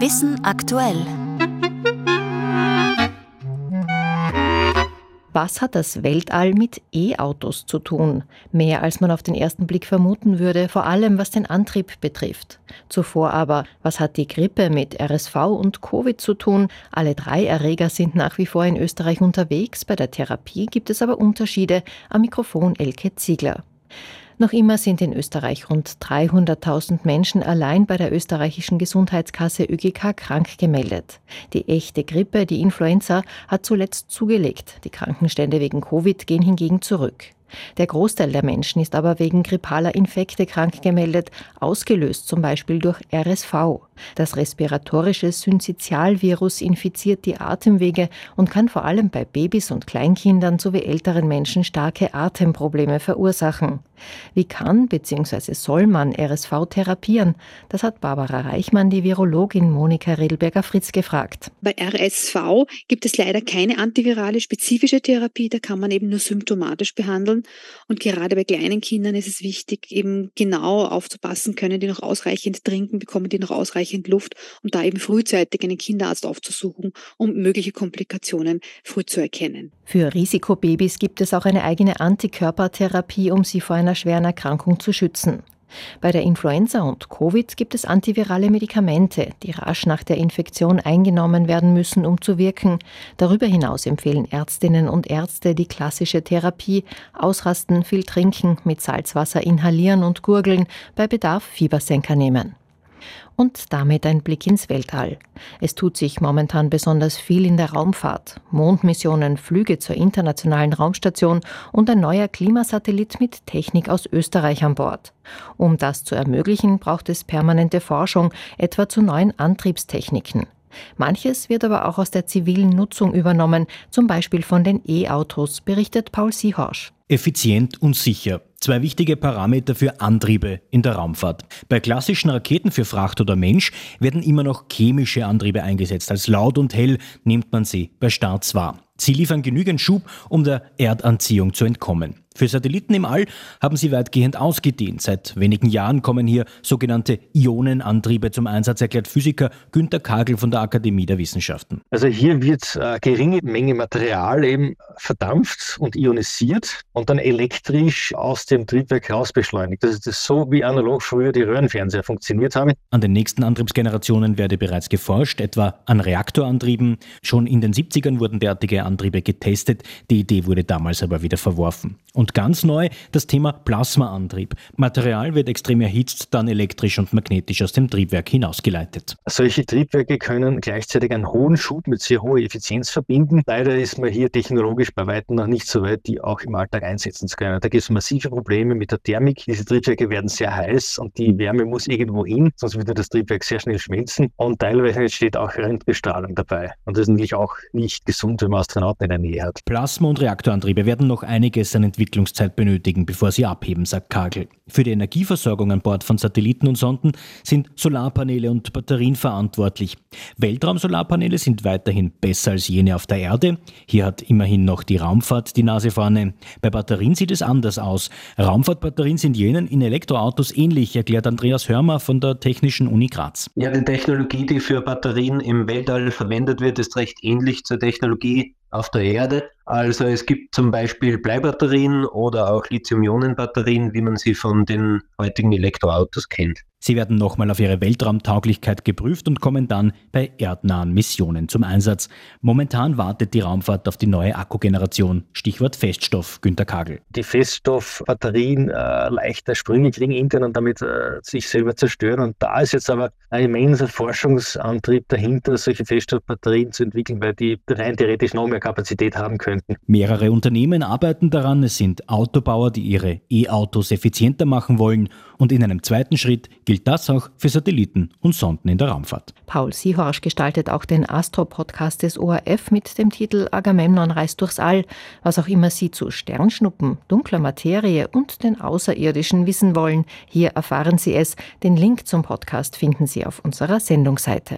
Wissen aktuell. Was hat das Weltall mit E-Autos zu tun? Mehr als man auf den ersten Blick vermuten würde, vor allem was den Antrieb betrifft. Zuvor aber, was hat die Grippe mit RSV und Covid zu tun? Alle drei Erreger sind nach wie vor in Österreich unterwegs. Bei der Therapie gibt es aber Unterschiede. Am Mikrofon Elke Ziegler. Noch immer sind in Österreich rund 300.000 Menschen allein bei der österreichischen Gesundheitskasse ÖGK krank gemeldet. Die echte Grippe, die Influenza, hat zuletzt zugelegt. Die Krankenstände wegen Covid gehen hingegen zurück. Der Großteil der Menschen ist aber wegen grippaler Infekte krank gemeldet, ausgelöst zum Beispiel durch RSV. Das respiratorische Syncytialvirus infiziert die Atemwege und kann vor allem bei Babys und Kleinkindern sowie älteren Menschen starke Atemprobleme verursachen. Wie kann bzw. soll man RSV therapieren? Das hat Barbara Reichmann, die Virologin Monika Redelberger-Fritz gefragt. Bei RSV gibt es leider keine antivirale spezifische Therapie, da kann man eben nur symptomatisch behandeln. Und gerade bei kleinen Kindern ist es wichtig, eben genau aufzupassen, können die noch ausreichend trinken, bekommen die noch ausreichend Luft und da eben frühzeitig einen Kinderarzt aufzusuchen, um mögliche Komplikationen früh zu erkennen. Für Risikobabys gibt es auch eine eigene Antikörpertherapie, um sie vor einer schweren Erkrankung zu schützen. Bei der Influenza und Covid gibt es antivirale Medikamente, die rasch nach der Infektion eingenommen werden müssen, um zu wirken. Darüber hinaus empfehlen Ärztinnen und Ärzte die klassische Therapie, ausrasten, viel trinken, mit Salzwasser inhalieren und gurgeln, bei Bedarf Fiebersenker nehmen. Und damit ein Blick ins Weltall. Es tut sich momentan besonders viel in der Raumfahrt. Mondmissionen, Flüge zur internationalen Raumstation und ein neuer Klimasatellit mit Technik aus Österreich an Bord. Um das zu ermöglichen, braucht es permanente Forschung, etwa zu neuen Antriebstechniken. Manches wird aber auch aus der zivilen Nutzung übernommen, zum Beispiel von den E-Autos, berichtet Paul Siehorsch. Effizient und sicher. Zwei wichtige Parameter für Antriebe in der Raumfahrt. Bei klassischen Raketen für Fracht oder Mensch werden immer noch chemische Antriebe eingesetzt. Als laut und hell nimmt man sie bei Starts wahr. Sie liefern genügend Schub, um der Erdanziehung zu entkommen. Für Satelliten im All haben sie weitgehend ausgedehnt. Seit wenigen Jahren kommen hier sogenannte Ionenantriebe zum Einsatz, erklärt Physiker Günter Kagel von der Akademie der Wissenschaften. Also hier wird eine geringe Menge Material eben verdampft und ionisiert und dann elektrisch aus dem Triebwerk heraus beschleunigt. Das ist so, wie analog früher die Röhrenfernseher funktioniert haben. An den nächsten Antriebsgenerationen werde bereits geforscht, etwa an Reaktorantrieben. Schon in den 70ern wurden derartige Antriebe getestet. Die Idee wurde damals aber wieder verworfen. Und und ganz neu das Thema Plasmaantrieb. Material wird extrem erhitzt, dann elektrisch und magnetisch aus dem Triebwerk hinausgeleitet. Solche Triebwerke können gleichzeitig einen hohen Schub mit sehr hoher Effizienz verbinden. Leider ist man hier technologisch bei weitem noch nicht so weit, die auch im Alltag einsetzen zu können. Da gibt es massive Probleme mit der Thermik. Diese Triebwerke werden sehr heiß und die Wärme muss irgendwo hin, sonst würde das Triebwerk sehr schnell schmelzen. Und teilweise entsteht auch Röntgenstrahlung dabei. Und das ist natürlich auch nicht gesund, wenn man Astronauten in der Nähe hat. Plasma- und Reaktorantriebe werden noch einiges an Entwicklung Entwicklungszeit benötigen, bevor sie abheben, sagt Kagel. Für die Energieversorgung an Bord von Satelliten und Sonden sind Solarpaneele und Batterien verantwortlich. Weltraumsolarpaneele sind weiterhin besser als jene auf der Erde. Hier hat immerhin noch die Raumfahrt die Nase vorne. Bei Batterien sieht es anders aus. Raumfahrtbatterien sind jenen in Elektroautos ähnlich, erklärt Andreas Hörmer von der Technischen Uni Graz. Ja, die Technologie, die für Batterien im Weltall verwendet wird, ist recht ähnlich zur Technologie auf der Erde. Also es gibt zum Beispiel Bleibatterien oder auch Lithium-Ionen-Batterien, wie man sie von den heutigen Elektroautos kennt. Sie werden nochmal auf ihre Weltraumtauglichkeit geprüft und kommen dann bei erdnahen Missionen zum Einsatz. Momentan wartet die Raumfahrt auf die neue Akkugeneration. Stichwort Feststoff, Günter Kagel. Die Feststoffbatterien äh, leichter Sprünge kriegen intern und damit äh, sich selber zerstören. Und da ist jetzt aber ein immenser Forschungsantrieb dahinter, solche Feststoffbatterien zu entwickeln, weil die rein theoretisch noch mehr Kapazität haben könnten. Mehrere Unternehmen arbeiten daran. Es sind Autobauer, die ihre E-Autos effizienter machen wollen. Und in einem zweiten Schritt gilt das auch für Satelliten und Sonden in der Raumfahrt. Paul Siehorsch gestaltet auch den Astro-Podcast des ORF mit dem Titel Agamemnon reist durchs All, was auch immer Sie zu Sternschnuppen, dunkler Materie und den Außerirdischen wissen wollen. Hier erfahren Sie es. Den Link zum Podcast finden Sie auf unserer Sendungsseite.